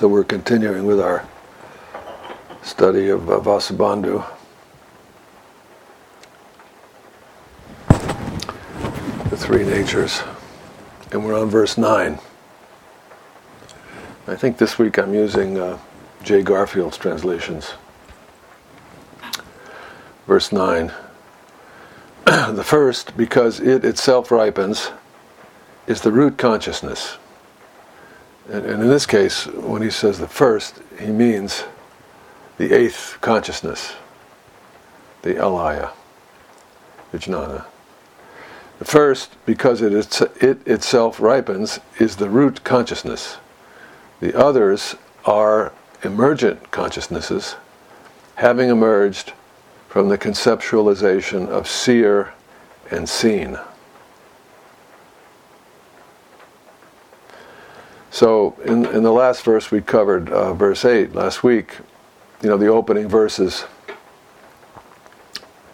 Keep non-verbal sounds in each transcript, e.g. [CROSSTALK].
So we're continuing with our study of uh, Vasubandhu. The three natures. And we're on verse 9. I think this week I'm using uh, Jay Garfield's translations. Verse 9. [CLEARS THROAT] the first, because it itself ripens, is the root consciousness. And, and in this case, when he says the first, he means the eighth consciousness, the alaya, vijnana. The first, because it, itself ripens, is the root consciousness. The others are emergent consciousnesses, having emerged from the conceptualization of seer and seen. So, in, in the last verse, we covered uh, verse 8 last week. You know, the opening verses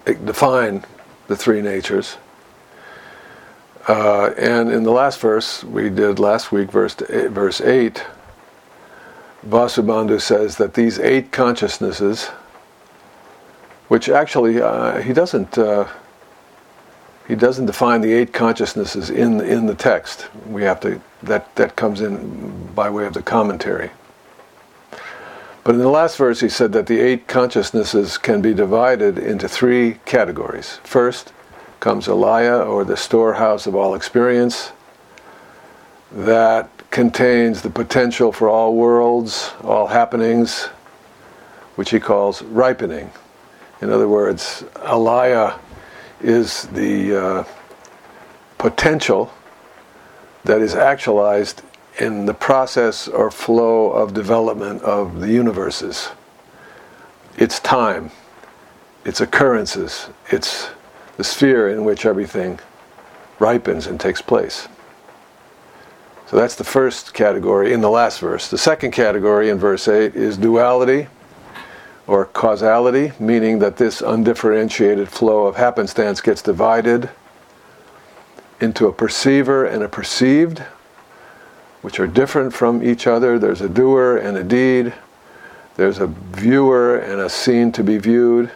define the three natures. Uh, and in the last verse, we did last week, verse, eight, verse 8, Vasubandhu says that these eight consciousnesses, which actually uh, he doesn't uh, he doesn't define the eight consciousnesses in in the text. We have to that that comes in by way of the commentary. But in the last verse, he said that the eight consciousnesses can be divided into three categories. First comes Alaya, or the storehouse of all experience, that contains the potential for all worlds, all happenings, which he calls ripening. In other words, Alaya is the uh, potential that is actualized in the process or flow of development of the universes. It's time, it's occurrences, it's the sphere in which everything ripens and takes place. So that's the first category in the last verse. The second category in verse 8 is duality or causality, meaning that this undifferentiated flow of happenstance gets divided into a perceiver and a perceived, which are different from each other. There's a doer and a deed, there's a viewer and a scene to be viewed,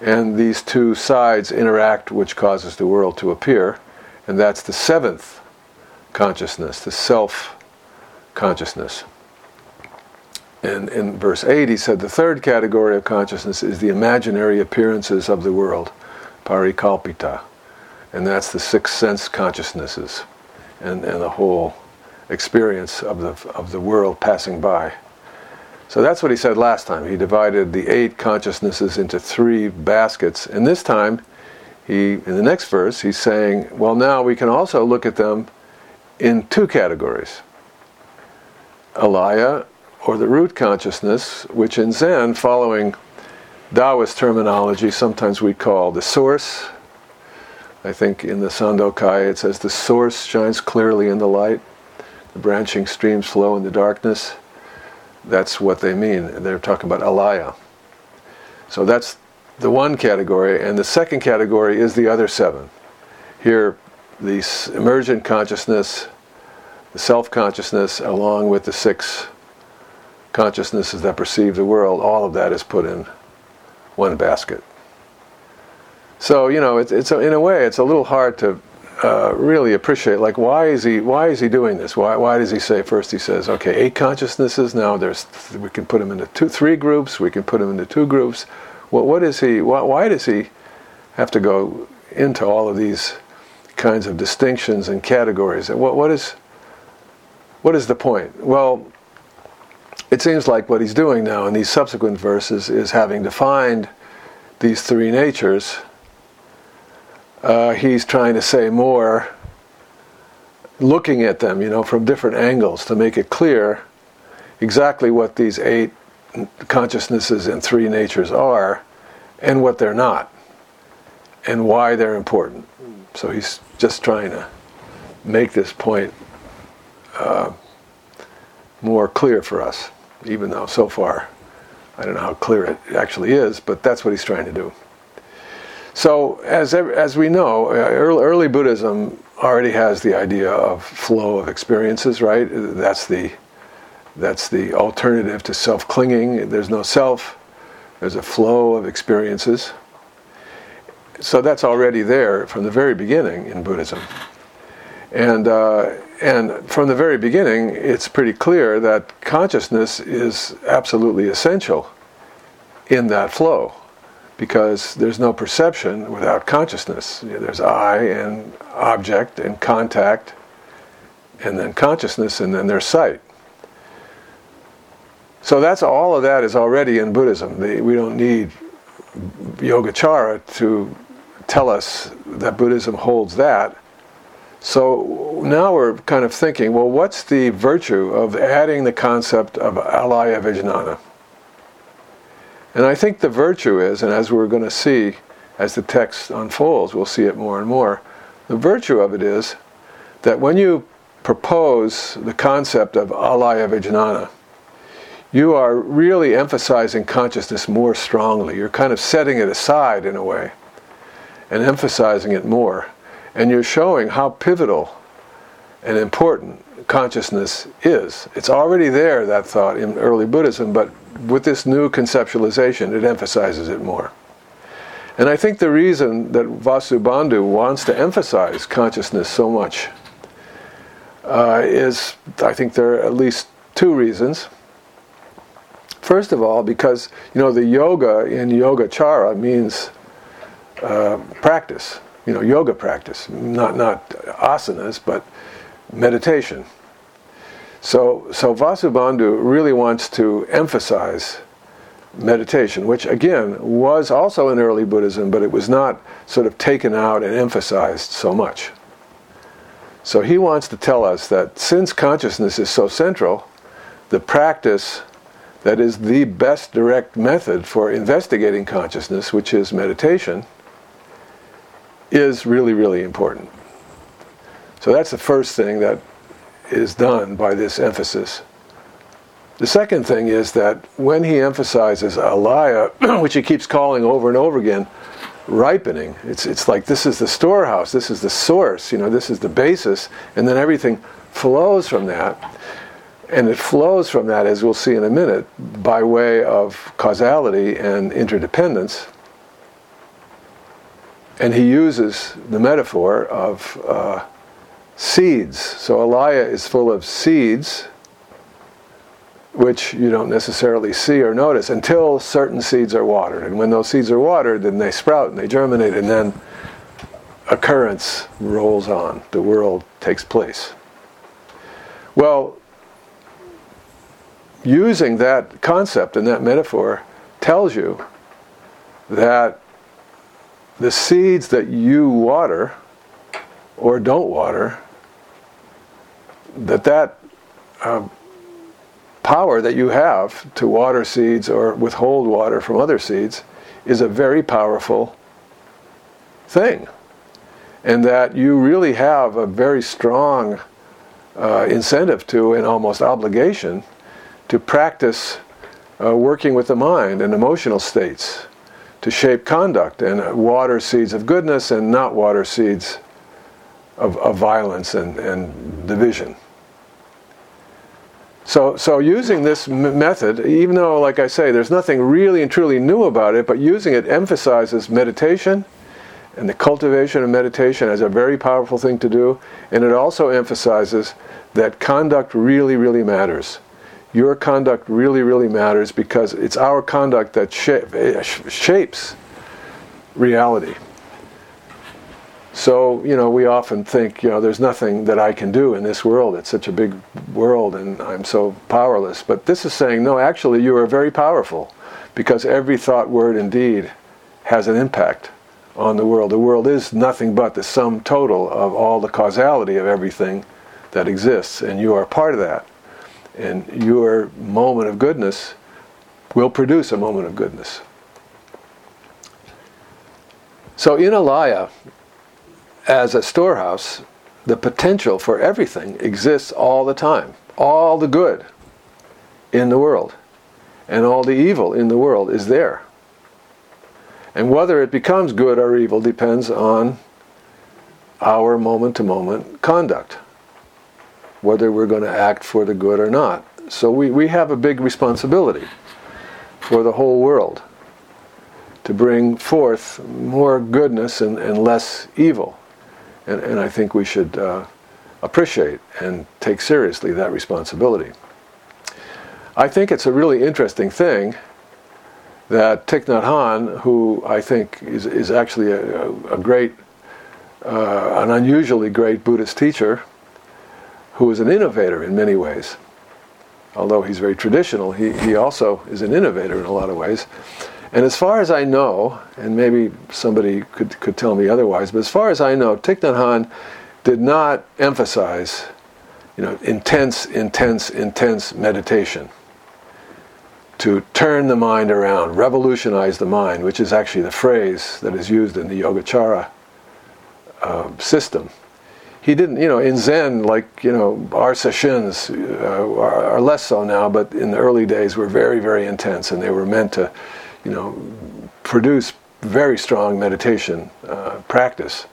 and these two sides interact, which causes the world to appear, and that's the seventh consciousness, the self consciousness. And in verse 8, he said the third category of consciousness is the imaginary appearances of the world, parikalpita. And that's the six sense consciousnesses and, and the whole experience of the, of the world passing by. So that's what he said last time. He divided the eight consciousnesses into three baskets. And this time, he, in the next verse, he's saying, well, now we can also look at them in two categories alaya or the root consciousness, which in Zen, following Taoist terminology, sometimes we call the source. I think in the Sandokai it says the source shines clearly in the light, the branching streams flow in the darkness. That's what they mean. They're talking about alaya. So that's the one category, and the second category is the other seven. Here, the emergent consciousness, the self consciousness, along with the six consciousnesses that perceive the world, all of that is put in one basket. So you know, it's, it's a, in a way, it's a little hard to uh, really appreciate. Like, why is he why is he doing this? Why why does he say first? He says, okay, eight consciousnesses. Now there's we can put them into two, three groups. We can put them into two groups. What what is he? Why, why does he have to go into all of these kinds of distinctions and categories? What what is what is the point? Well, it seems like what he's doing now in these subsequent verses is having defined these three natures, uh, he's trying to say more, looking at them, you know, from different angles to make it clear exactly what these eight consciousnesses and three natures are and what they're not and why they're important. So he's just trying to make this point uh, more clear for us even though so far I don't know how clear it actually is, but that's what he's trying to do. So, as, as we know, uh, early, early Buddhism already has the idea of flow of experiences, right? That's the That's the alternative to self clinging. There's no self, there's a flow of experiences. So that's already there from the very beginning in Buddhism. And, uh, and from the very beginning, it's pretty clear that consciousness is absolutely essential in that flow because there's no perception without consciousness. There's eye and object and contact, and then consciousness, and then there's sight. So that's all of that is already in Buddhism. The, we don't need Yogacara to tell us that Buddhism holds that. So now we're kind of thinking, well, what's the virtue of adding the concept of alaya vijnana? And I think the virtue is, and as we're going to see as the text unfolds, we'll see it more and more. The virtue of it is that when you propose the concept of alaya vijnana, you are really emphasizing consciousness more strongly. You're kind of setting it aside in a way and emphasizing it more. And you're showing how pivotal and important consciousness is. It's already there, that thought, in early Buddhism, but with this new conceptualization, it emphasizes it more. And I think the reason that Vasubandhu wants to emphasize consciousness so much uh, is, I think there are at least two reasons. First of all, because you know the yoga in Yogacara means uh, practice, you know, yoga practice, not not asanas, but meditation. So, so Vasubandhu really wants to emphasize meditation, which again was also in early Buddhism, but it was not sort of taken out and emphasized so much. So he wants to tell us that since consciousness is so central, the practice that is the best direct method for investigating consciousness, which is meditation, is really, really important. So that's the first thing that is done by this emphasis. The second thing is that when he emphasizes alaya, [CLEARS THROAT] which he keeps calling over and over again, ripening, it's, it's like this is the storehouse, this is the source, you know, this is the basis, and then everything flows from that. And it flows from that, as we'll see in a minute, by way of causality and interdependence. And he uses the metaphor of uh, seeds. So alaya is full of seeds, which you don't necessarily see or notice until certain seeds are watered. And when those seeds are watered, then they sprout and they germinate, and then occurrence rolls on. The world takes place. Well, using that concept and that metaphor tells you that the seeds that you water or don't water that that uh, power that you have to water seeds or withhold water from other seeds is a very powerful thing. And that you really have a very strong uh, incentive to and almost obligation to practice uh, working with the mind and emotional states to shape conduct and water seeds of goodness and not water seeds of, of violence and, and division. So, so using this m- method, even though, like I say, there's nothing really and truly new about it, but using it emphasizes meditation and the cultivation of meditation as a very powerful thing to do, and it also emphasizes that conduct really, really matters. Your conduct really, really matters because it's our conduct that eh, sh- shapes reality. So, you know, we often think, you know, there's nothing that I can do in this world. It's such a big world and I'm so powerless. But this is saying, no, actually, you are very powerful because every thought, word, and deed has an impact on the world. The world is nothing but the sum total of all the causality of everything that exists, and you are part of that. And your moment of goodness will produce a moment of goodness. So in Alaya, as a storehouse, the potential for everything exists all the time. All the good in the world and all the evil in the world is there. And whether it becomes good or evil depends on our moment to moment conduct. Whether we're going to act for the good or not. So we, we have a big responsibility for the whole world to bring forth more goodness and, and less evil. And, and I think we should uh, appreciate and take seriously that responsibility. I think it's a really interesting thing that Thich Nhat Hanh, who I think is, is actually a, a great, uh, an unusually great Buddhist teacher, who is an innovator in many ways. Although he's very traditional, he, he also is an innovator in a lot of ways. And as far as I know, and maybe somebody could, could tell me otherwise, but as far as I know, Thich Nhat Hanh did not emphasize, you know, intense, intense, intense meditation to turn the mind around, revolutionize the mind, which is actually the phrase that is used in the Yogacara uh, system. He didn't, you know, in Zen, like, you know, our sessions uh, are, are, less so now, but in the early days were very, very intense, and they were meant to you know, produce very strong meditation uh, practice.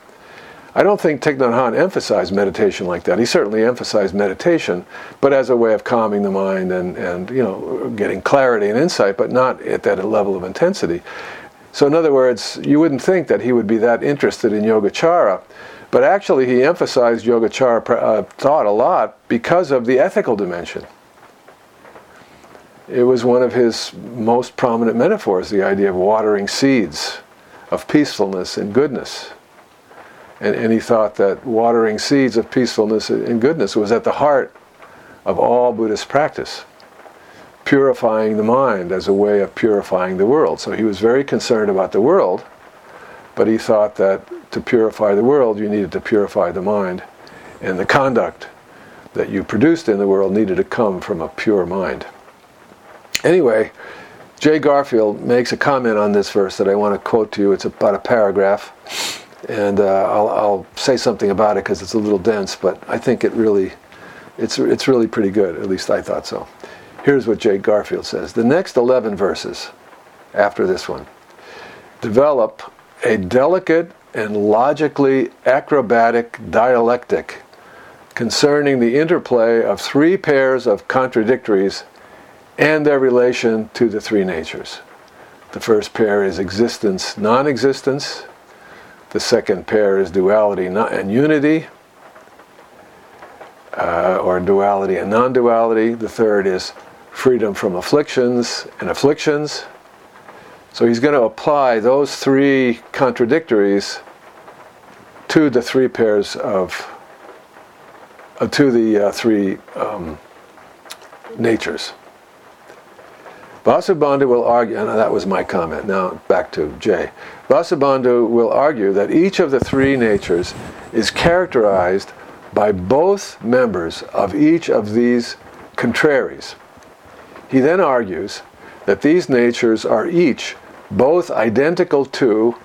I don't think Thich Nhat Hanh emphasized meditation like that. He certainly emphasized meditation, but as a way of calming the mind and, and you know, getting clarity and insight, but not at that level of intensity. So, in other words, you wouldn't think that he would be that interested in Yogacara, but actually he emphasized Yogacara uh, thought a lot because of the ethical dimension it was one of his most prominent metaphors the idea of watering seeds of peacefulness and goodness. And, and he thought that watering seeds of peacefulness and goodness was at the heart of all Buddhist practice, purifying the mind as a way of purifying the world. So he was very concerned about the world, but he thought that to purify the world, you needed to purify the mind, and the conduct that you produced in the world needed to come from a pure mind. Anyway, Jay Garfield makes a comment on this verse that I want to quote to you. It's about a paragraph, and uh, I'll, I'll, say something about it because it's a little dense, but I think it really, it's, it's really pretty good. At least I thought so. Here's what Jay Garfield says. The next 11 verses after this one develop a delicate and logically acrobatic dialectic concerning the interplay of three pairs of contradictories and their relation to the three natures. The first pair is existence, non existence. The second pair is duality and unity, uh, or duality and non duality. The third is freedom from afflictions and afflictions. So he's going to apply those three contradictories to the three pairs of, uh, to the uh, three um, natures. Vasubandhu will argue, and that was my comment, now back to Jay. Vasubandhu will argue that each of the three natures is characterized by both members of each of these contraries. He then argues that these natures are each both identical to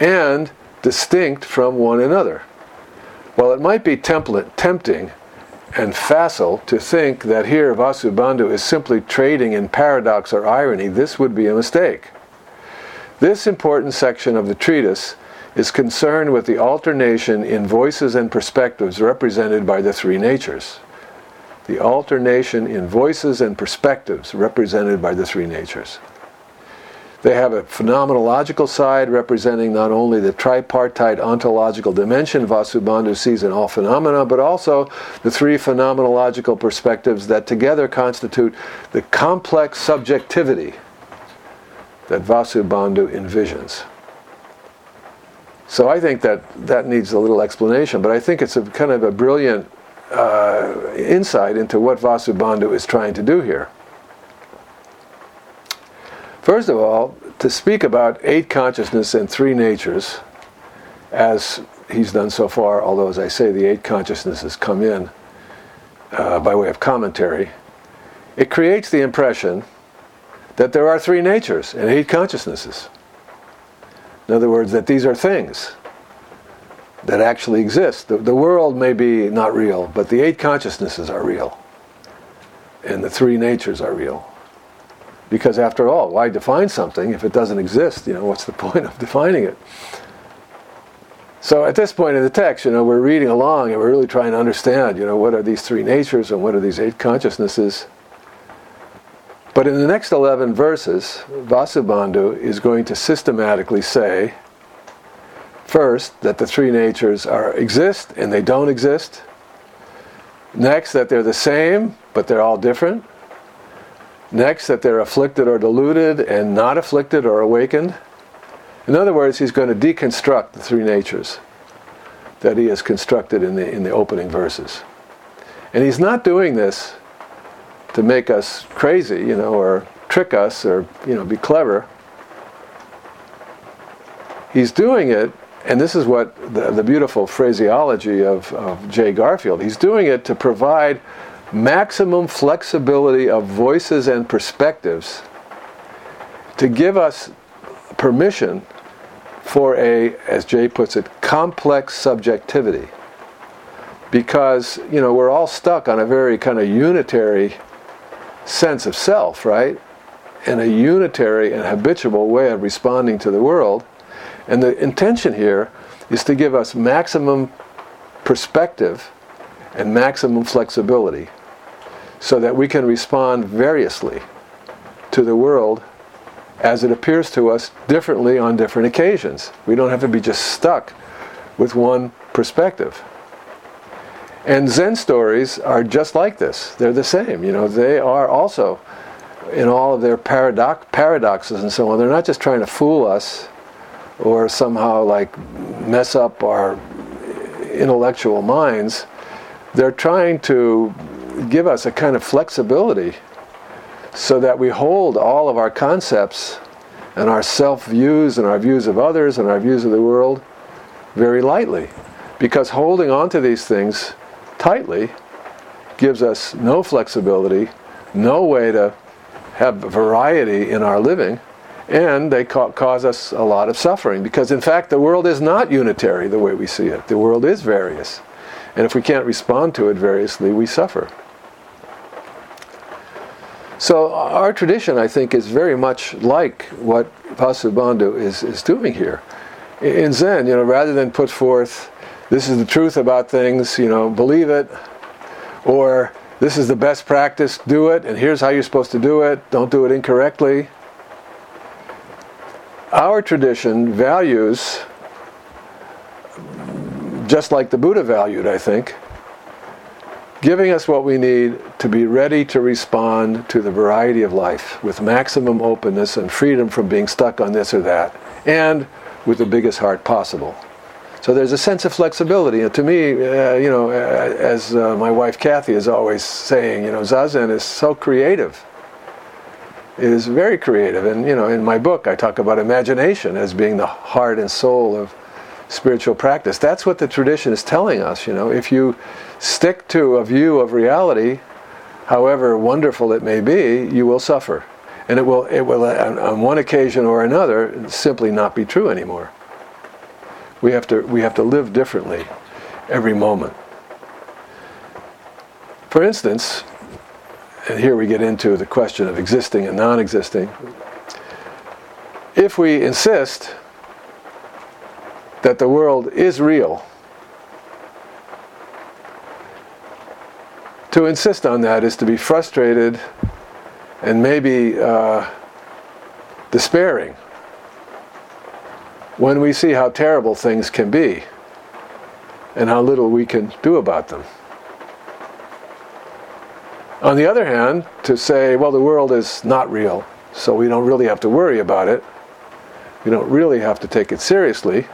and distinct from one another. While it might be tempting and facile to think that here Vasubandhu is simply trading in paradox or irony, this would be a mistake. This important section of the treatise is concerned with the alternation in voices and perspectives represented by the three natures. The alternation in voices and perspectives represented by the three natures. They have a phenomenological side representing not only the tripartite ontological dimension Vasubandhu sees in all phenomena, but also the three phenomenological perspectives that together constitute the complex subjectivity that Vasubandhu envisions. So I think that that needs a little explanation, but I think it's a kind of a brilliant uh, insight into what Vasubandhu is trying to do here. First of all, to speak about eight consciousness and three natures, as he's done so far, although, as I say, the eight consciousnesses come in uh, by way of commentary, it creates the impression that there are three natures and eight consciousnesses. In other words, that these are things that actually exist. The, the world may be not real, but the eight consciousnesses are real, and the three natures are real. Because after all, why define something if it doesn't exist? You know, what's the [LAUGHS] point of defining it? So at this point in the text, you know, we're reading along and we're really trying to understand, you know, what are these three natures and what are these eight consciousnesses. But in the next 11 verses, Vasubandhu is going to systematically say first that the three natures are exist and they don't exist. Next that they're the same but they're all different. Next that they're afflicted or deluded and not afflicted or awakened. In other words, he's going to deconstruct the three natures that he has constructed in the in the opening verses. And he's not doing this to make us crazy, you know, or trick us or, you know, be clever. He's doing it, and this is what the, the beautiful phraseology of, of Jay Garfield, he's doing it to provide maximum flexibility of voices and perspectives to give us permission for a, as Jay puts it, complex subjectivity. Because, you know, we're all stuck on a very kind of unitary sense of self, right? And a unitary and habitual way of responding to the world. And the intention here is to give us maximum perspective and maximum flexibility so that we can respond variously to the world as it appears to us differently on different occasions. We don't have to be just stuck with one perspective. And Zen stories are just like this. They're the same. You know, they are also in all of their paradox, paradoxes and so on. They're not just trying to fool us or somehow like mess up our intellectual minds. They're trying to give us a kind of flexibility so that we hold all of our concepts and our self views and our views of others and our views of the world very lightly. Because holding on to these things tightly gives us no flexibility, no way to have variety in our living, and they ca- cause us a lot of suffering. Because in fact, the world is not unitary the way we see it, the world is various. And if we can't respond to it variously, we suffer. So our tradition, I think, is very much like what Vasubandhu is, is doing here. In Zen, you know, rather than put forth this is the truth about things, you know, believe it, or this is the best practice, do it, and here's how you're supposed to do it, don't do it incorrectly. Our tradition values, just like the Buddha valued, I think, giving us what we need to be ready to respond to the variety of life with maximum openness and freedom from being stuck on this or that, and with the biggest heart possible. So there's a sense of flexibility. And to me, uh, you know, uh, as uh, my wife Kathy is always saying, you know, Zazen is so creative. It is very creative. And, you know, in my book, I talk about imagination as being the heart and soul of spiritual practice. That's what the tradition is telling us, you know. If you stick to a view of reality, however wonderful it may be, you will suffer. And it will, it will on one occasion or another, simply not be true anymore. We have to, we have to live differently every moment. For instance, and here we get into the question of existing and non existing, if we insist that the world is real, to insist on that is to be frustrated and maybe uh, despairing when we see how terrible things can be and how little we can do about them. On the other hand, to say, well, the world is not real, so we don't really have to worry about it, we don't really have to take it seriously,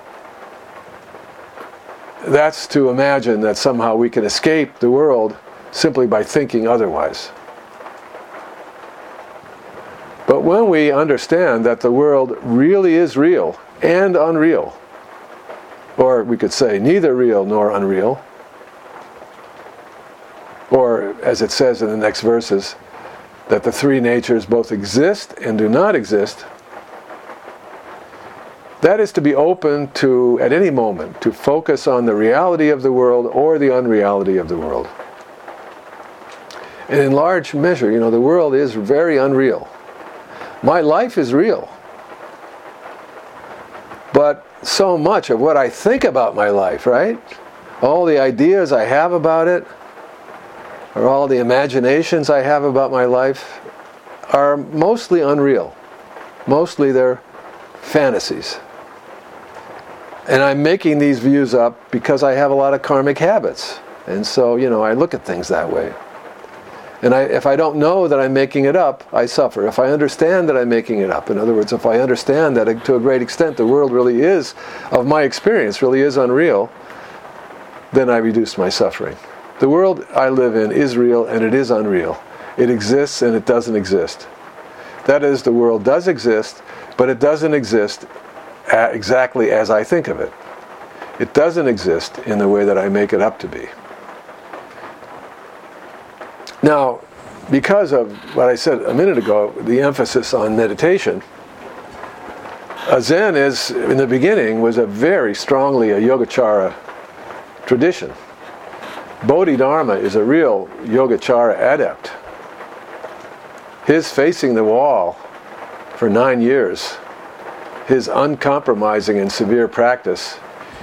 that's to imagine that somehow we can escape the world simply by thinking otherwise. But when we understand that the world really is real and unreal. Or we could say neither real nor unreal. Or, as it says in the next verses, that the three natures both exist and do not exist. That is to be open to, at any moment, to focus on the reality of the world or the unreality of the world. And in large measure, you know, the world is very unreal. My life is real. But so much of what I think about my life, right? All the ideas I have about it, or all the imaginations I have about my life, are mostly unreal. Mostly they're fantasies. And I'm making these views up because I have a lot of karmic habits. And so, you know, I look at things that way. And I, if I don't know that I'm making it up, I suffer. If I understand that I'm making it up, in other words, if I understand that to a great extent the world really is, of my experience, really is unreal, then I reduce my suffering. The world I live in is real and it is unreal. It exists and it doesn't exist. That is, the world does exist, but it doesn't exist exactly as I think of it. It doesn't exist in the way that I make it up to be. Now, because of what I said a minute ago, the emphasis on meditation, a Zen is, in the beginning, was a very strongly a Yogacara tradition. Bodhidharma is a real Yogacara adept. His facing the wall for nine years, his uncompromising and severe practice,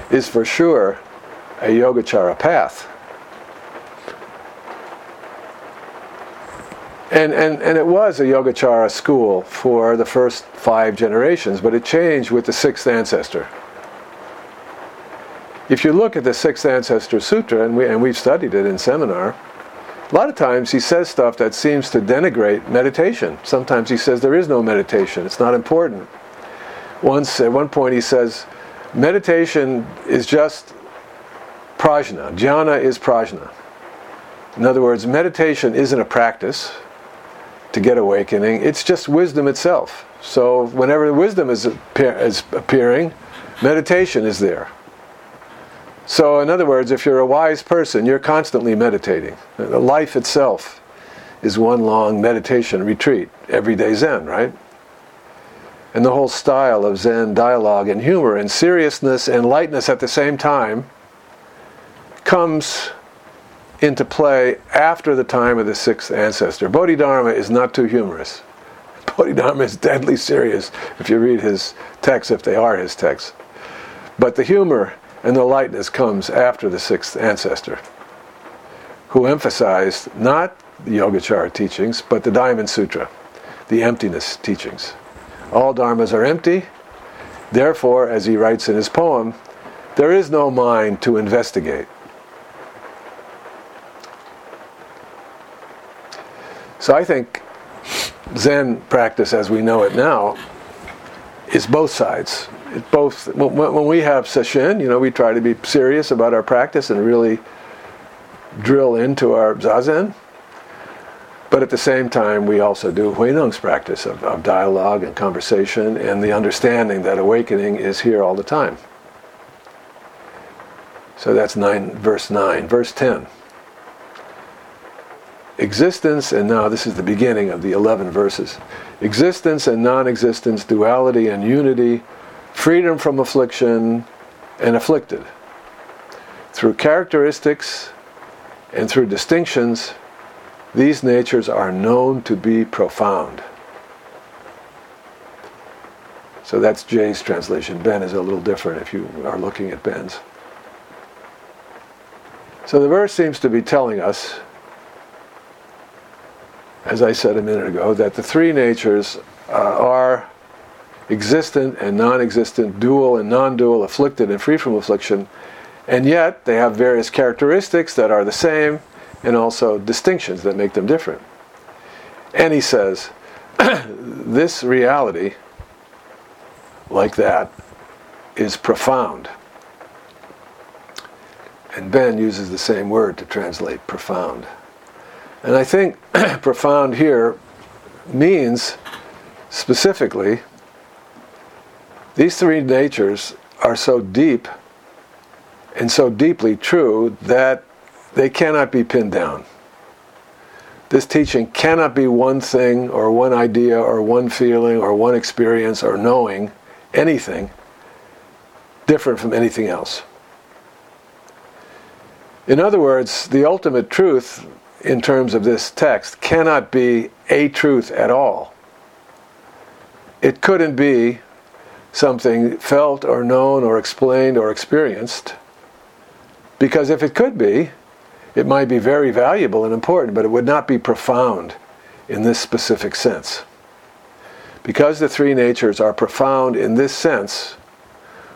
is for sure a Yogacara path. And, and, and it was a Yogacara school for the first five generations, but it changed with the sixth ancestor. If you look at the sixth ancestor sutra, and, we, and we've studied it in seminar, a lot of times he says stuff that seems to denigrate meditation. Sometimes he says there is no meditation, it's not important. Once, at one point, he says, meditation is just prajna. Jhana is prajna. In other words, meditation isn't a practice to get awakening. It's just wisdom itself. So whenever the wisdom is, appear, is appearing, meditation is there. So, in other words, if you're a wise person, you're constantly meditating. Life itself is one long meditation retreat, everyday Zen, right? And the whole style of Zen dialogue and humor and seriousness and lightness at the same time comes into play after the time of the sixth ancestor. Bodhidharma is not too humorous. [LAUGHS] Bodhidharma is deadly serious if you read his texts, if they are his texts. But the humor and the lightness comes after the sixth ancestor, who emphasized not the Yogacara teachings, but the Diamond Sutra, the emptiness teachings. All dharmas are empty. Therefore, as he writes in his poem, there is no mind to investigate. So I think Zen practice as we know it now is both sides. It both when we have sesshin, you know, we try to be serious about our practice and really drill into our zazen. But at the same time, we also do Huineng's practice of, of dialogue and conversation and the understanding that awakening is here all the time. So that's nine, verse 9. Verse 10 existence, and now this is the beginning of the 11 verses existence and non existence, duality and unity, freedom from affliction and afflicted. Through characteristics and through distinctions, these natures are known to be profound. So that's Jay's translation. Ben is a little different if you are looking at Ben's. So the verse seems to be telling us as I said a minute ago, that the three natures uh, are existent and non existent, dual and non dual, afflicted and free from affliction, and yet they have various characteristics that are the same and also distinctions that make them different. And he says, [CLEARS THROAT] this reality, like that, is profound. And Ben uses the same word to translate profound. And I think [CLEARS THROAT] profound here means specifically these three natures are so deep and so deeply true that they cannot be pinned down. This teaching cannot be one thing or one idea or one feeling or one experience or knowing anything different from anything else. In other words, the ultimate truth in terms of this text cannot be a truth at all. It couldn't be something felt or known or explained or experienced. Because if it could be, it might be very valuable and important, but it would not be profound in this specific sense. Because the three natures are profound in this sense,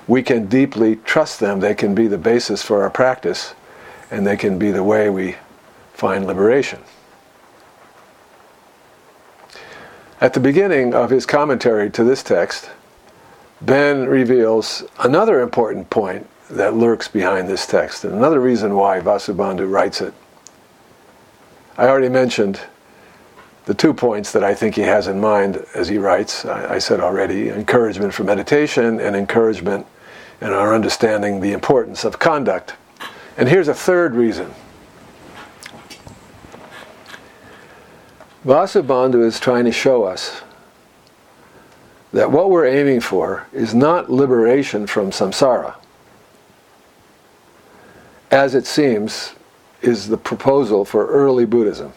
we can deeply trust them. They can be the basis for our practice, and they can be the way we find liberation. At the beginning of his commentary to this text, Ben reveals another important point that lurks behind this text, and another reason why Vasubandhu writes it. I already mentioned the two points that I think he has in mind as he writes. I, I said already encouragement for meditation and encouragement in our understanding the importance of conduct. And here's a third reason. Vasubandhu is trying to show us that what we're aiming for is not liberation from samsara, as it seems is the proposal for early Buddhism.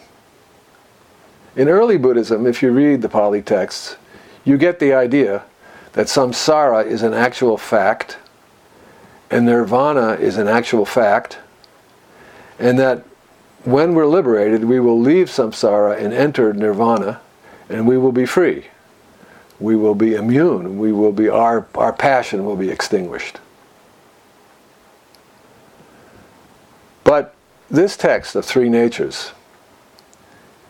In early Buddhism, if you read the Pali texts, you get the idea that samsara is an actual fact, and nirvana is an actual fact, and that when we're liberated, we will leave samsara and enter nirvana, and we will be free. We will be immune. We will be our, our passion will be extinguished. But this text of three natures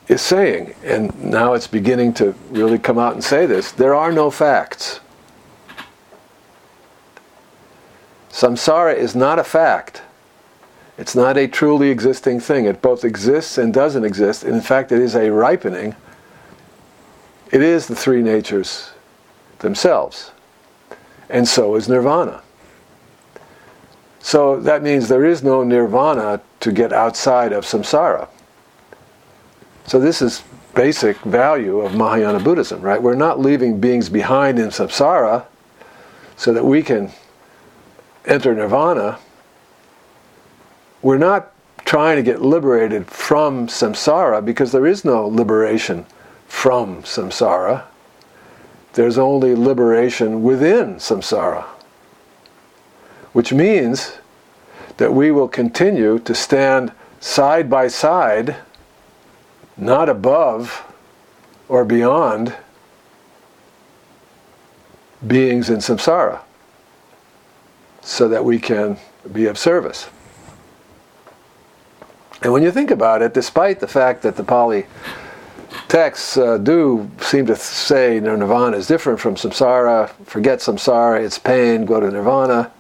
is saying, and now it's beginning to really come out and say this there are no facts. Samsara is not a fact. It's not a truly existing thing. It both exists and doesn't exist. In fact, it is a ripening. It is the three natures themselves. And so is nirvana. So that means there is no nirvana to get outside of samsara. So this is basic value of Mahayana Buddhism, right? We're not leaving beings behind in samsara so that we can enter nirvana we're not trying to get liberated from samsara because there is no liberation from samsara. There's only liberation within samsara. Which means that we will continue to stand side by side, not above or beyond beings in samsara, so that we can be of service. And when you think about it, despite the fact that the Pali texts uh, do seem to say you know, nirvana is different from samsara, forget samsara, it's pain, go to nirvana.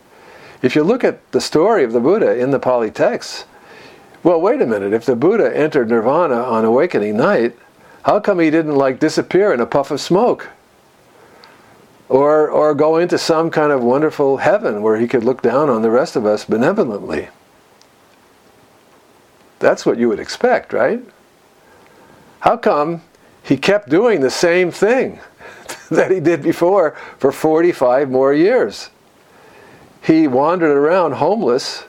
If you look at the story of the Buddha in the Pali texts, well, wait a minute, if the Buddha entered nirvana on awakening night, how come he didn't like disappear in a puff of smoke? Or, or go into some kind of wonderful heaven where he could look down on the rest of us benevolently? That's what you would expect, right? How come he kept doing the same thing [LAUGHS] that he did before for 45 more years? He wandered around homeless,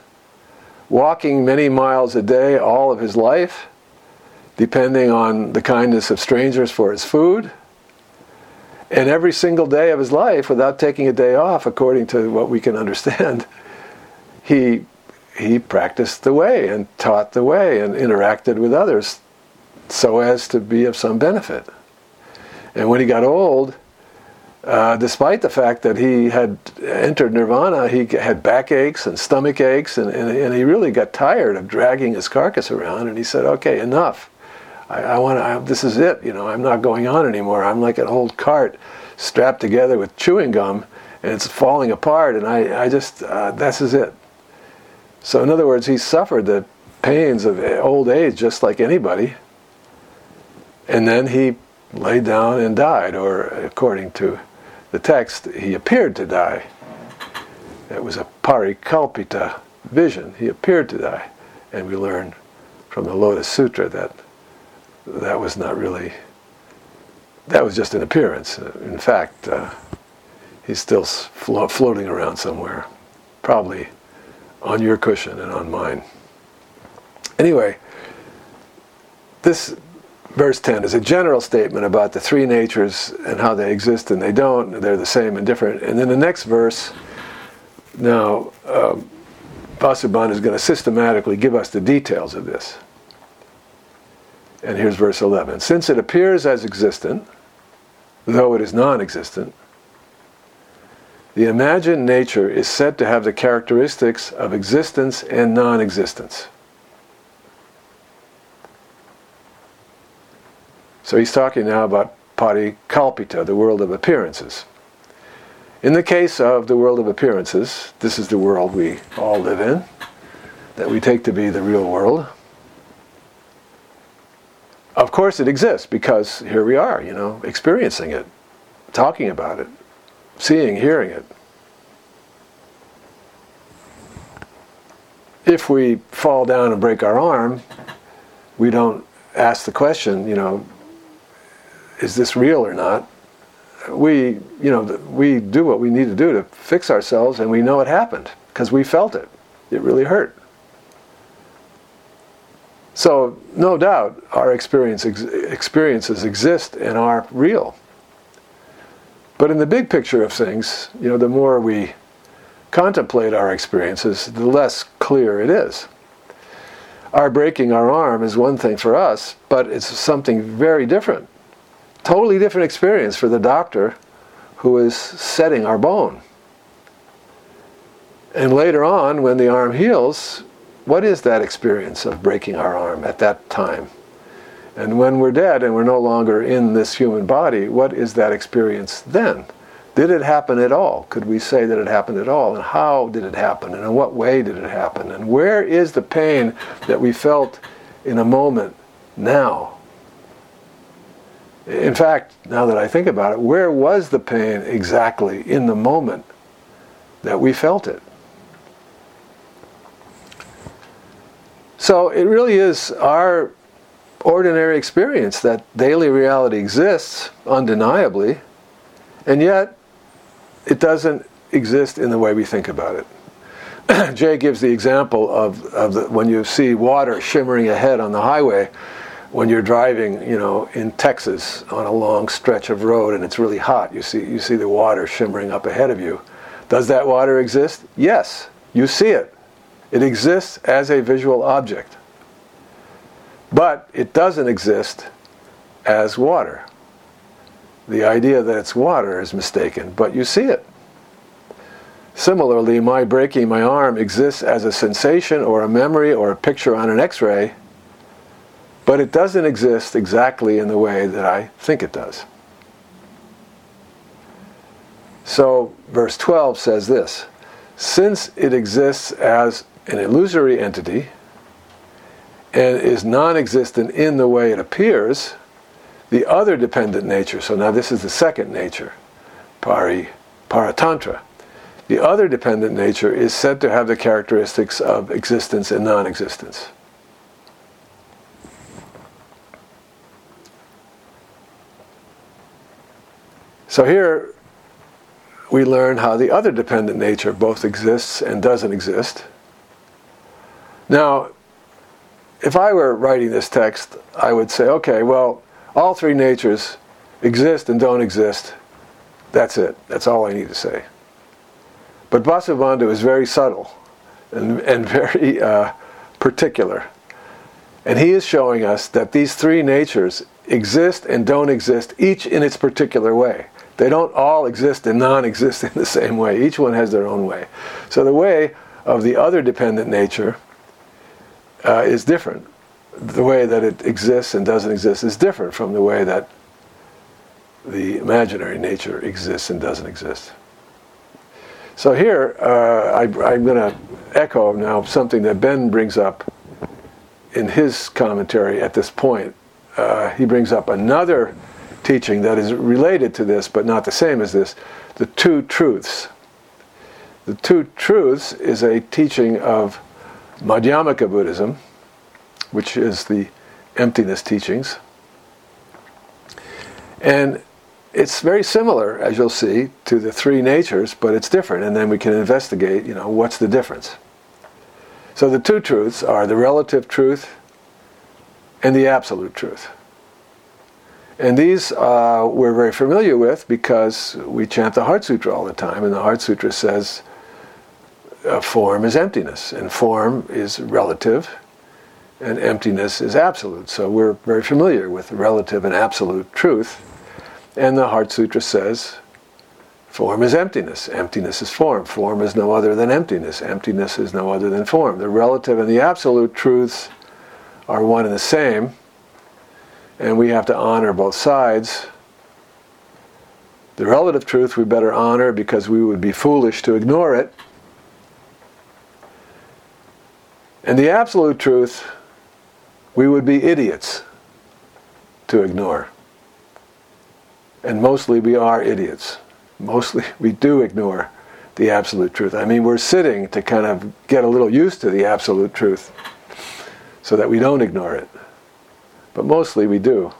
walking many miles a day all of his life, depending on the kindness of strangers for his food. And every single day of his life, without taking a day off, according to what we can understand, [LAUGHS] he he practiced the way and taught the way and interacted with others so as to be of some benefit. And when he got old, uh, despite the fact that he had entered nirvana, he had backaches and stomach aches, and, and, and, he really got tired of dragging his carcass around. And he said, "Okay, enough. I, I want This is it. You know, I'm not going on anymore. I'm like an old cart strapped together with chewing gum, and it's falling apart. And I, I just, uh, this is it. So, in other words, he suffered the pains of old age just like anybody. And then he lay down and died, or according to the text, he appeared to die. It was a parikalpita vision. He appeared to die. And we learn from the Lotus Sutra that that was not really, that was just an appearance. In fact, uh, he's still flo- floating around somewhere, probably on your cushion and on mine. Anyway, this verse 10 is a general statement about the three natures and how they exist and they don't. They're the same and different. And then the next verse, now, um, is going to systematically give us the details of this. And here's verse 11. Since it appears as existent, though it is non existent, the imagined nature is said to have the characteristics of existence and non existence. So he's talking now about parikalpita, the world of appearances. In the case of the world of appearances, this is the world we all live in, that we take to be the real world. Of course, it exists because here we are, you know, experiencing it, talking about it, seeing, hearing it. If we fall down and break our arm, we don't ask the question, you know, is this real or not? We, you know, we do what we need to do to fix ourselves, and we know it happened because we felt it. It really hurt. So, no doubt, our experience, ex- experiences exist and are real. But in the big picture of things, you know, the more we contemplate our experiences, the less clear it is. Our breaking our arm is one thing for us, but it's something very different Totally different experience for the doctor who is setting our bone. And later on, when the arm heals, what is that experience of breaking our arm at that time? And when we're dead and we're no longer in this human body, what is that experience then? Did it happen at all? Could we say that it happened at all? And how did it happen? And in what way did it happen? And where is the pain that we felt in a moment now? In fact, now that I think about it, where was the pain exactly in the moment that we felt it? So it really is our ordinary experience that daily reality exists undeniably, and yet it doesn't exist in the way we think about it. [CLEARS THROAT] Jay gives the example of, of the, when you see water shimmering ahead on the highway when you're driving, you know, in Texas on a long stretch of road and it's really hot, you see you see the water shimmering up ahead of you. Does that water exist? Yes, you see it. It exists as a visual object. But it doesn't exist as water. The idea that it's water is mistaken, but you see it. Similarly, my breaking my arm exists as a sensation or a memory or a picture on an x ray but it doesn't exist exactly in the way that I think it does. So, verse 12 says this Since it exists as an illusory entity and is non existent in the way it appears, the other dependent nature, so now this is the second nature, pari, paratantra. The other dependent nature is said to have the characteristics of existence and non existence. So here we learn how the other dependent nature both exists and doesn't exist. Now, if I were writing this text, I would say, okay, well, all three natures exist and don't exist. That's it. That's all I need to say. But Vasubandhu is very subtle and, and [LAUGHS] very uh, particular. And he is showing us that these three natures exist and don't exist, each in its particular way. They don't all exist and non exist [LAUGHS] in the same way. Each one has their own way. So the way of the other dependent nature uh, is different. The way that it exists and doesn't exist is different from the way that the imaginary nature exists and doesn't exist. So here, uh, I, I'm going to echo now something that Ben brings up in his commentary at this point. Uh, he brings up another teaching that is related to this but not the same as this the two truths. The two truths is a teaching of Madhyamaka Buddhism, which is the emptiness teachings. And it's very similar, as you'll see, to the three natures, but it's different. And then we can investigate, you know, what's the difference. So the two truths are the relative truth and the absolute truth. And these uh, we're very familiar with because we chant the Heart Sutra all the time, and the Heart Sutra says uh, form is emptiness, and form is relative, and emptiness is absolute. So we're very familiar with relative and absolute truth. And the Heart Sutra says form is emptiness, emptiness is form, form is no other than emptiness, emptiness is no other than form. The relative and the absolute truths are one and the same, and we have to honor both sides. The relative truth we better honor because we would be foolish to ignore it. And the absolute truth, we would be idiots to ignore. And mostly we are idiots. Mostly [LAUGHS] we do ignore the absolute truth. I mean, we're sitting to kind of get a little used to the absolute truth so that we don't ignore it. But mostly we do.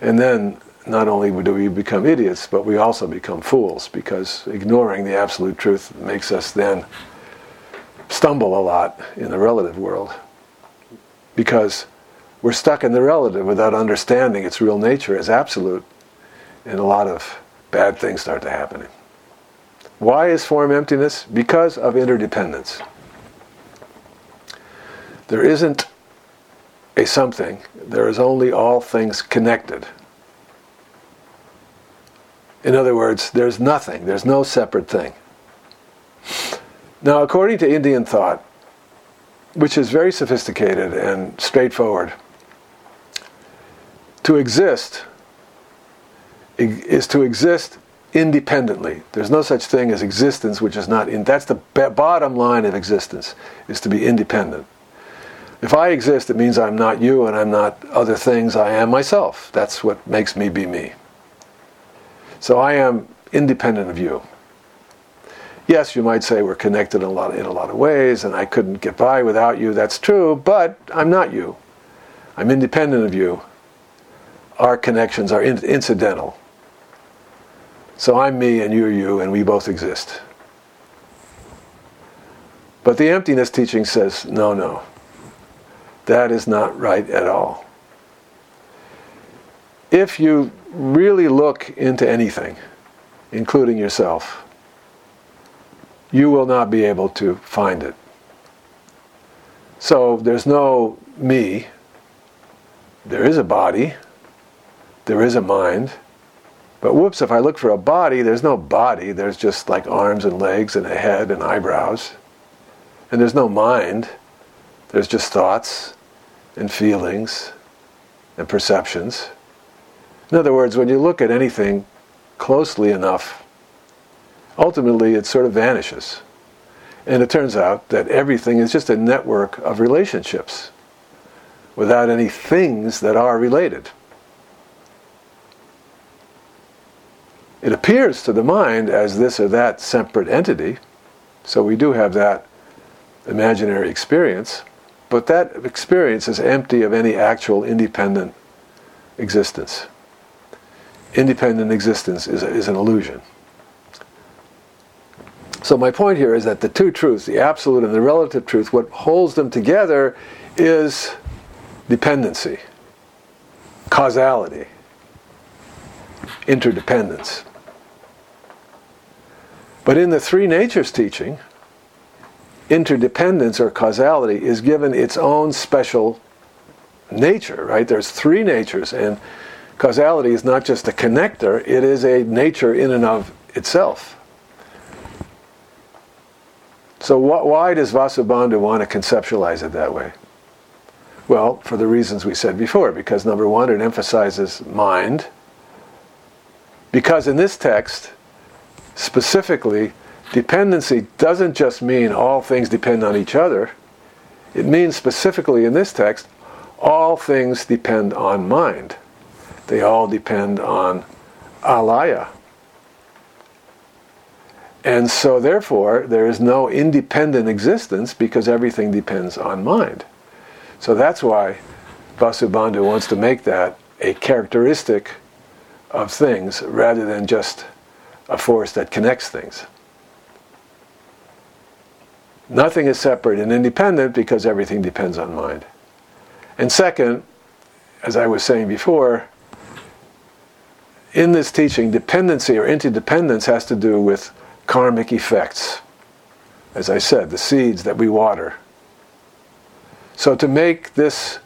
And then not only do we become idiots, but we also become fools because ignoring the absolute truth makes us then stumble a lot in the relative world because we're stuck in the relative without understanding its real nature as absolute, and a lot of bad things start to happen. Why is form emptiness? Because of interdependence. There isn't a something, there is only all things connected. In other words, there's nothing, there's no separate thing. Now, according to Indian thought, which is very sophisticated and straightforward, to exist is to exist independently. There's no such thing as existence which is not in. That's the bottom line of existence, is to be independent. If I exist, it means I'm not you and I'm not other things. I am myself. That's what makes me be me. So I am independent of you yes, you might say we're connected in a lot, of, in a lot of ways, and I couldn't get by without you. That's true, but I'm not you. I'm independent of you. Our connections are in, incidental. So I'm me and you're you, and we both exist. But the emptiness teaching says, no, no. That is not right at all. If you really look into anything, including yourself, you will not be able to find it. So there's no me. There is a body. There is a mind. But whoops, if I look for a body, there's no body. There's just like arms and legs and a head and eyebrows. And there's no mind. There's just thoughts and feelings and perceptions. In other words, when you look at anything closely enough, ultimately it sort of vanishes. And it turns out that everything is just a network of relationships without any things that are related. It appears to the mind as this or that separate entity, so we do have that imaginary experience, but that experience is empty of any actual independent existence. Independent existence is, is an illusion. So my point here is that the two truths, the absolute and the relative truth, what holds them together is dependency, causality, interdependence. But in the three natures teaching, interdependence or causality is given its own special nature, right? There's three natures, and causality is not just a connector, it is a nature in and of itself. So wh- why does Vasubandhu want to conceptualize it that way? Well, for the reasons we said before, because number one, it emphasizes mind. Because in this text, specifically, dependency doesn't just mean all things depend on each other. It means specifically in this text, all things depend on mind. They all depend on alaya, and so, therefore, there is no independent existence because everything depends on mind. So that's why Vasubandhu wants to make that a characteristic of things rather than just a force that connects things. Nothing is separate and independent because everything depends on mind. And second, as I was saying before, in this teaching, dependency or interdependence has to do with karmic effects. As I said, the seeds that we water. So to make this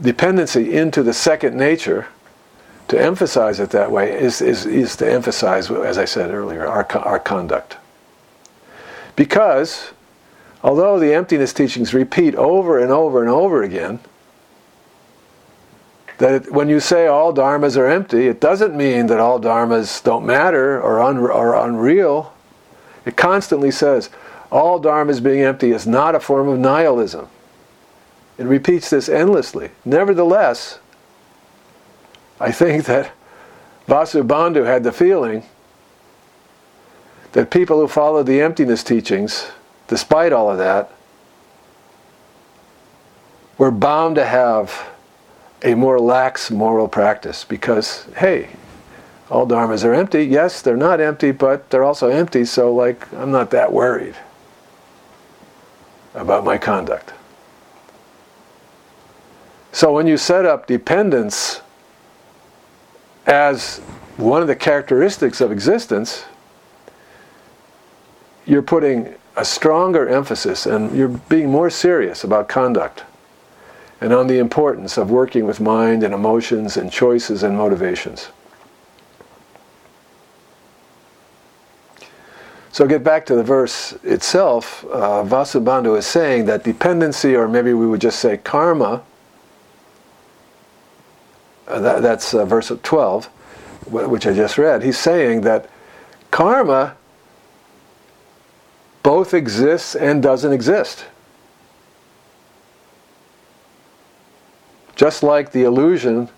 dependency into the second nature, to emphasize it that way, is, is, is to emphasize, as I said earlier, our, our conduct. Because, although the emptiness teachings repeat over and over and over again, that when you say all dharmas are empty, it doesn't mean that all dharmas don't matter or un, are unreal. It constantly says all dharmas being empty is not a form of nihilism. It repeats this endlessly. Nevertheless, I think that Vasubandhu had the feeling that people who followed the emptiness teachings, despite all of that, were bound to have a more lax moral practice because, hey, all dharmas are empty. Yes, they're not empty, but they're also empty, so like I'm not that worried about my conduct. So when you set up dependence as one of the characteristics of existence, you're putting a stronger emphasis and you're being more serious about conduct and on the importance of working with mind and emotions and choices and motivations. So get back to the verse itself. Uh, Vasubandhu is saying that dependency, or maybe we would just say karma, uh, that, that's uh, verse 12, which I just read. He's saying that karma both exists and doesn't exist. Just like the illusion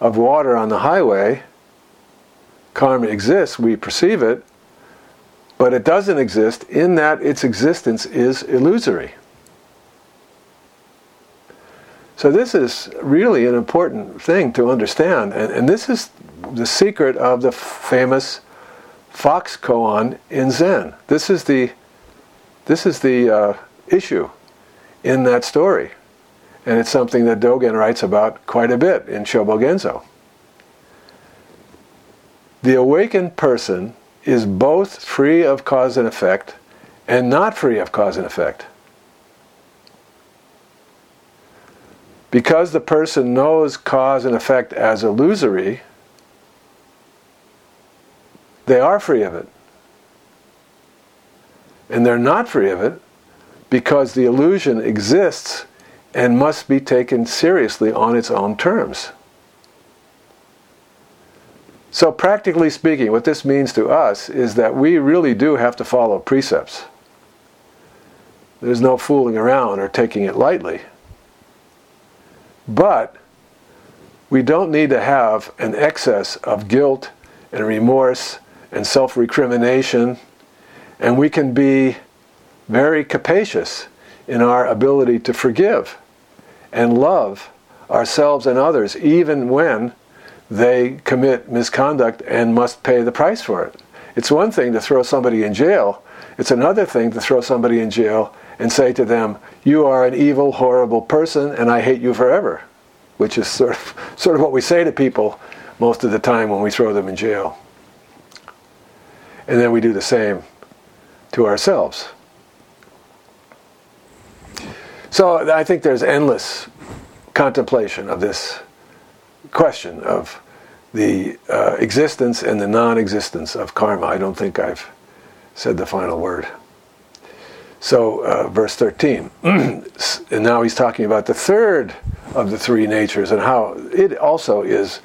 of water on the highway, karma exists, we perceive it, but it doesn't exist in that its existence is illusory. So, this is really an important thing to understand, and, and this is the secret of the famous fox koan in Zen. This is the, this is the uh, issue in that story. And it's something that Dogen writes about quite a bit in Shobogenzo. The awakened person is both free of cause and effect and not free of cause and effect. Because the person knows cause and effect as illusory, they are free of it. And they're not free of it because the illusion exists and must be taken seriously on its own terms. So, practically speaking, what this means to us is that we really do have to follow precepts. There's no fooling around or taking it lightly. But we don't need to have an excess of guilt and remorse and self recrimination, and we can be very capacious in our ability to forgive and love ourselves and others, even when they commit misconduct and must pay the price for it. It's one thing to throw somebody in jail, it's another thing to throw somebody in jail and say to them, You are an evil, horrible person, and I hate you forever, which is sort of, [LAUGHS] sort of what we say to people most of the time when we throw them in jail. And then we do the same to ourselves. So I think there's endless contemplation of this question of the uh, existence and the non existence of karma. I don't think I've said the final word. So, uh, verse 13. [CLEARS THROAT] and now he's talking about the third of the three natures and how it also is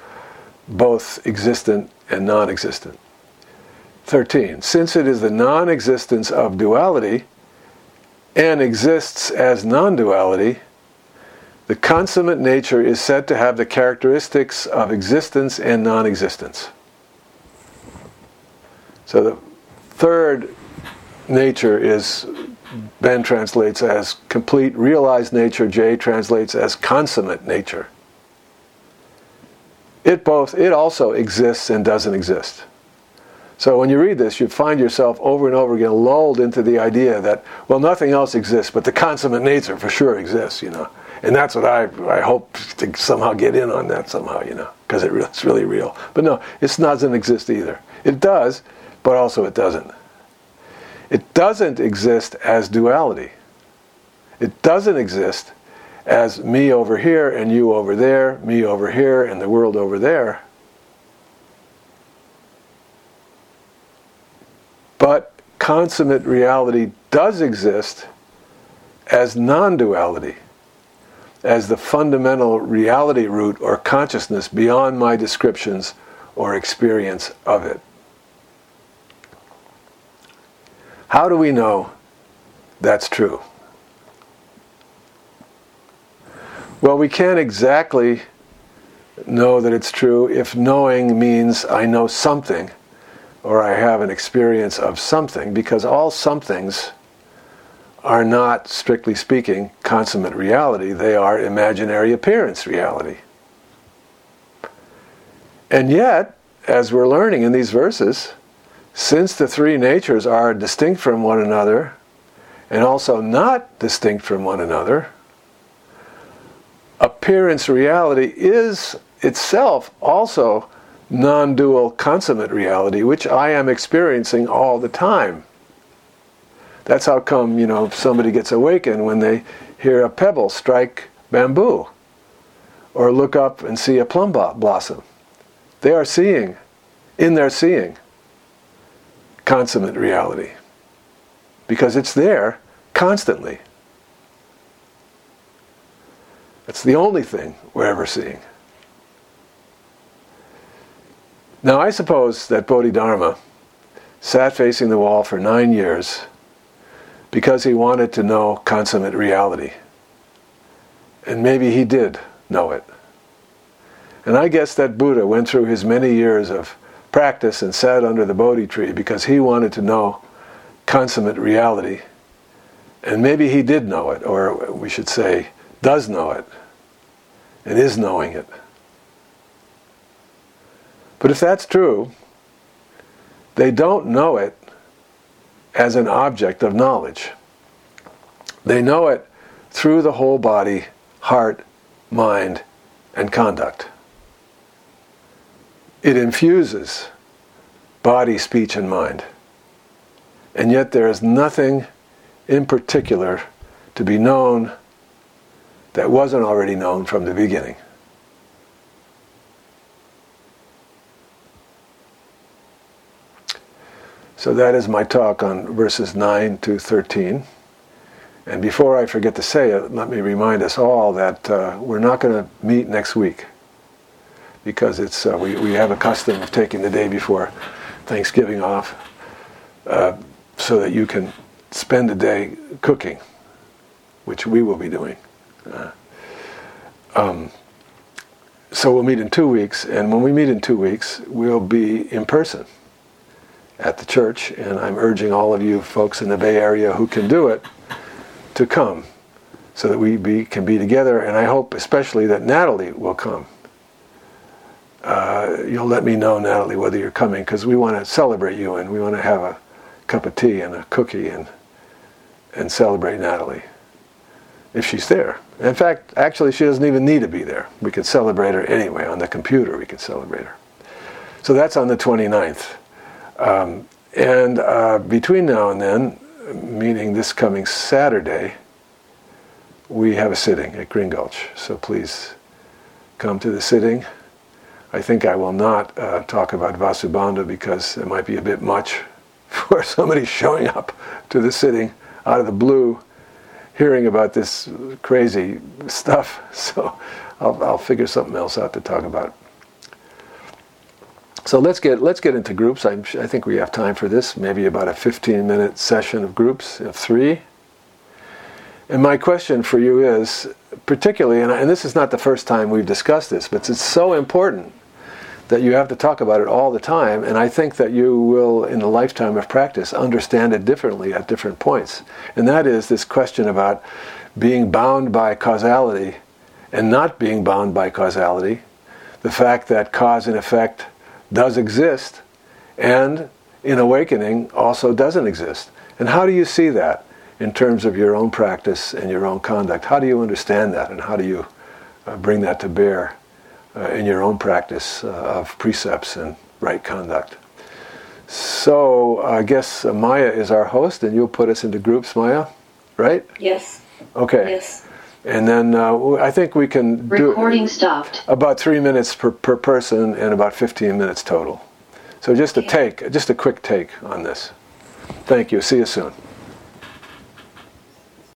both existent and non existent. 13. Since it is the non existence of duality and exists as non duality, the consummate nature is said to have the characteristics of existence and non existence. So the third nature is, Ben translates as complete realized nature, Jay translates as consummate nature. It both, it also exists and doesn't exist. So when you read this, you find yourself over and over again lulled into the idea that, well, nothing else exists, but the consummate nature for sure exists, you know. And that's what I, I hope to somehow get in on that somehow, you know, because it, it's really real. But no, it doesn't exist either. It does, but also it doesn't. It doesn't exist as duality. It doesn't exist as me over here and you over there, me over here and the world over there. But consummate reality does exist as non duality, as the fundamental reality root or consciousness beyond my descriptions or experience of it. How do we know that's true? Well, we can't exactly know that it's true if knowing means I know something or I have an experience of something, because all somethings are not, strictly speaking, consummate reality. They are imaginary appearance reality. And yet, as we're learning in these verses, since the three natures are distinct from one another and also not distinct from one another, appearance reality is itself also non dual consummate reality, which I am experiencing all the time. That's how come, you know, somebody gets awakened when they hear a pebble strike bamboo or look up and see a plum blossom. They are seeing, in their seeing, consummate reality because it's there constantly. It's the only thing we're ever seeing. Now, I suppose that Bodhidharma sat facing the wall for nine years because he wanted to know consummate reality. And maybe he did know it. And I guess that Buddha went through his many years of practice and sat under the Bodhi tree because he wanted to know consummate reality. And maybe he did know it, or we should say, does know it, and is knowing it. But if that's true, they don't know it as an object of knowledge. They know it through the whole body, heart, mind, and conduct. It infuses body, speech, and mind. And yet there is nothing in particular to be known that wasn't already known from the beginning. So that is my talk on verses 9 to 13. And before I forget to say it, let me remind us all that uh, we're not going to meet next week because it's uh, we, we have a custom of taking the day before Thanksgiving off uh, so that you can spend the day cooking, which we will be doing. Uh, um, so we'll meet in two weeks, and when we meet in two weeks, we'll be in person at the church, and I'm urging all of you folks in the Bay Area who can do it to come so that we be, can be together. And I hope especially that Natalie will come. Uh, you'll let me know, Natalie, whether you're coming because we want to celebrate you and we want to have a cup of tea and a cookie and and celebrate Natalie if she's there. In fact, actually, she doesn't even need to be there. We can celebrate her anyway on the computer. We can celebrate her. So that's on the 29th. Um, and uh, between now and then, meaning this coming Saturday, we have a sitting at Green Gulch. So please come to the sitting. I think I will not uh, talk about Vasubandhu because it might be a bit much [LAUGHS] for somebody showing up to the sitting out of the blue, hearing about this crazy stuff. [LAUGHS] So I'll, I'll figure something else out to talk about. So let's get let's get into groups. I'm, i think we have time for this. Maybe about a 15 minute session of groups of three. And my question for you is, particularly, and, and this is not the first time we've discussed this, but it's so important that you have to talk about it all the time. And I think that you will, in a lifetime of practice, understand it differently at different points. And that is this question about being bound by causality and not being bound by causality. The fact that cause and effect does exist and in awakening also doesn't exist. And how do you see that in terms of your own practice and your own conduct? How do you understand that and how do you uh, bring that to bear uh, in your own practice uh, of precepts and right conduct? So I guess Maya is our host and you'll put us into groups, Maya? right? Yes. Okay. Yes. And then uh, I think we can do Recording stopped. about three minutes per, per person and about 15 minutes total. So just a take, just a quick take on this. Thank you. See you soon.